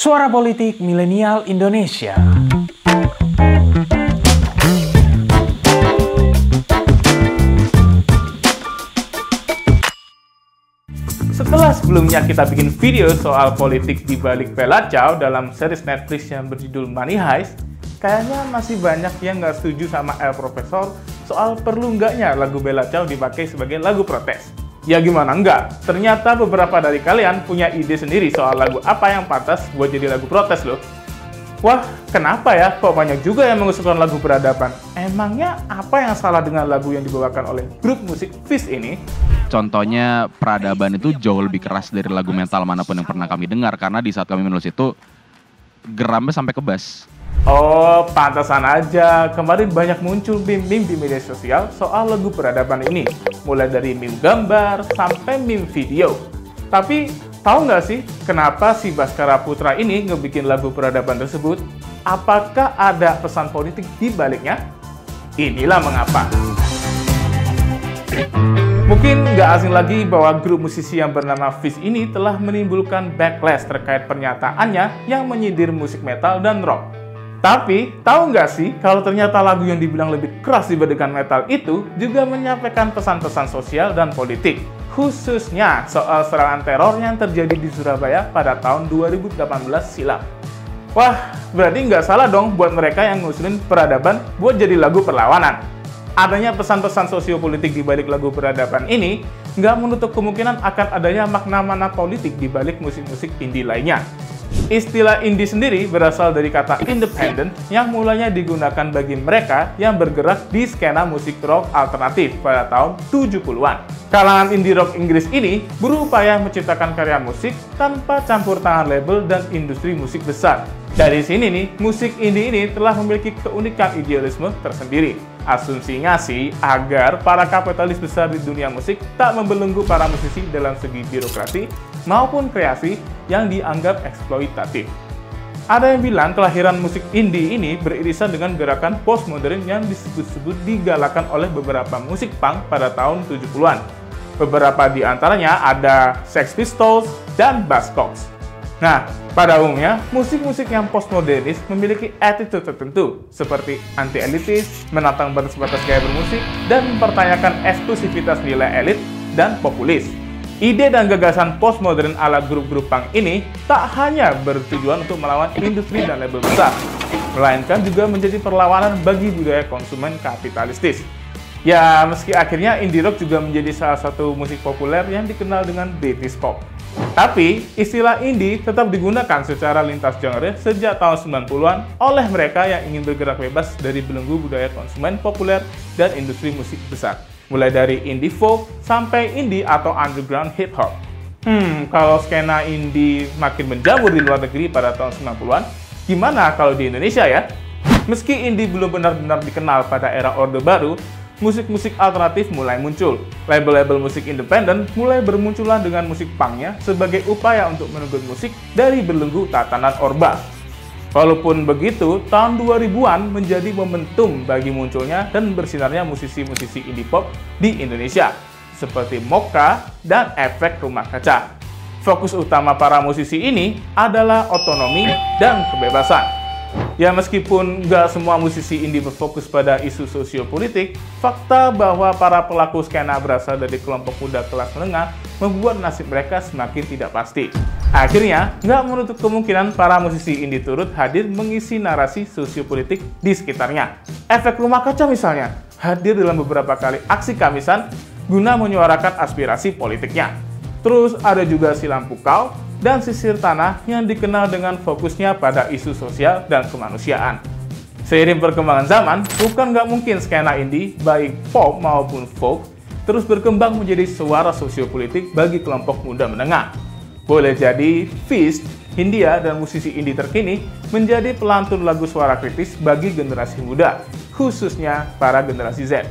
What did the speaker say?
Suara Politik Milenial Indonesia. Setelah sebelumnya kita bikin video soal politik di balik Bella Ciao dalam series Netflix yang berjudul Money Heist, kayaknya masih banyak yang nggak setuju sama El Profesor soal perlu nggaknya lagu Bella Ciao dipakai sebagai lagu protes. Ya gimana enggak? Ternyata beberapa dari kalian punya ide sendiri soal lagu apa yang pantas buat jadi lagu protes loh. Wah, kenapa ya kok banyak juga yang mengusulkan lagu peradaban? Emangnya apa yang salah dengan lagu yang dibawakan oleh grup musik Fish ini? Contohnya peradaban itu jauh lebih keras dari lagu metal mana pun yang pernah kami dengar karena di saat kami menulis itu geramnya sampai ke bass. Oh, pantasan aja. Kemarin banyak muncul meme-meme di media sosial soal lagu peradaban ini. Mulai dari meme gambar sampai meme video. Tapi, tahu nggak sih kenapa si Baskara Putra ini ngebikin lagu peradaban tersebut? Apakah ada pesan politik di baliknya? Inilah mengapa. Mungkin nggak asing lagi bahwa grup musisi yang bernama Fish ini telah menimbulkan backlash terkait pernyataannya yang menyindir musik metal dan rock. Tapi, tahu nggak sih kalau ternyata lagu yang dibilang lebih keras dibandingkan metal itu juga menyampaikan pesan-pesan sosial dan politik, khususnya soal serangan teror yang terjadi di Surabaya pada tahun 2018 silam. Wah, berarti nggak salah dong buat mereka yang ngusulin peradaban buat jadi lagu perlawanan. Adanya pesan-pesan sosiopolitik di balik lagu peradaban ini nggak menutup kemungkinan akan adanya makna-makna politik di balik musik-musik indie lainnya. Istilah indie sendiri berasal dari kata independent yang mulanya digunakan bagi mereka yang bergerak di skena musik rock alternatif pada tahun 70-an. Kalangan indie rock Inggris ini berupaya menciptakan karya musik tanpa campur tangan label dan industri musik besar. Dari sini nih, musik indie ini telah memiliki keunikan idealisme tersendiri. Asumsinya sih agar para kapitalis besar di dunia musik tak membelenggu para musisi dalam segi birokrasi maupun kreasi yang dianggap eksploitatif. Ada yang bilang kelahiran musik indie ini beririsan dengan gerakan postmodern yang disebut-sebut digalakan oleh beberapa musik punk pada tahun 70-an. Beberapa di antaranya ada Sex Pistols dan Buzzcocks. Nah, pada umumnya, musik-musik yang postmodernis memiliki attitude tertentu, seperti anti-elitis, menantang batas-batas gaya bermusik, dan mempertanyakan eksklusivitas nilai elit dan populis. Ide dan gagasan postmodern ala grup-grup punk ini tak hanya bertujuan untuk melawan industri dan label besar, melainkan juga menjadi perlawanan bagi budaya konsumen kapitalistis. Ya, meski akhirnya indie rock juga menjadi salah satu musik populer yang dikenal dengan British pop. Tapi, istilah indie tetap digunakan secara lintas genre sejak tahun 90-an oleh mereka yang ingin bergerak bebas dari belenggu budaya konsumen populer dan industri musik besar mulai dari indie folk sampai indie atau underground hip hop. Hmm, kalau skena indie makin menjamur di luar negeri pada tahun 90-an, gimana kalau di Indonesia ya? Meski indie belum benar-benar dikenal pada era Orde Baru, musik-musik alternatif mulai muncul. Label-label musik independen mulai bermunculan dengan musik punknya sebagai upaya untuk menunggu musik dari belenggu tatanan Orba. Walaupun begitu, tahun 2000-an menjadi momentum bagi munculnya dan bersinarnya musisi-musisi indie pop di Indonesia, seperti Moka dan Efek Rumah Kaca. Fokus utama para musisi ini adalah otonomi dan kebebasan. Ya meskipun nggak semua musisi indie berfokus pada isu sosiopolitik, fakta bahwa para pelaku skena berasal dari kelompok muda kelas menengah membuat nasib mereka semakin tidak pasti. Akhirnya, nggak menutup kemungkinan para musisi indie turut hadir mengisi narasi sosiopolitik di sekitarnya. Efek rumah kaca misalnya, hadir dalam beberapa kali aksi kamisan guna menyuarakan aspirasi politiknya. Terus ada juga si lampu kau dan sisir tanah yang dikenal dengan fokusnya pada isu sosial dan kemanusiaan. Seiring perkembangan zaman, bukan nggak mungkin skena indie, baik pop maupun folk, terus berkembang menjadi suara sosiopolitik bagi kelompok muda menengah. Boleh jadi, Fist, Hindia, dan musisi indie terkini menjadi pelantun lagu suara kritis bagi generasi muda, khususnya para generasi Z.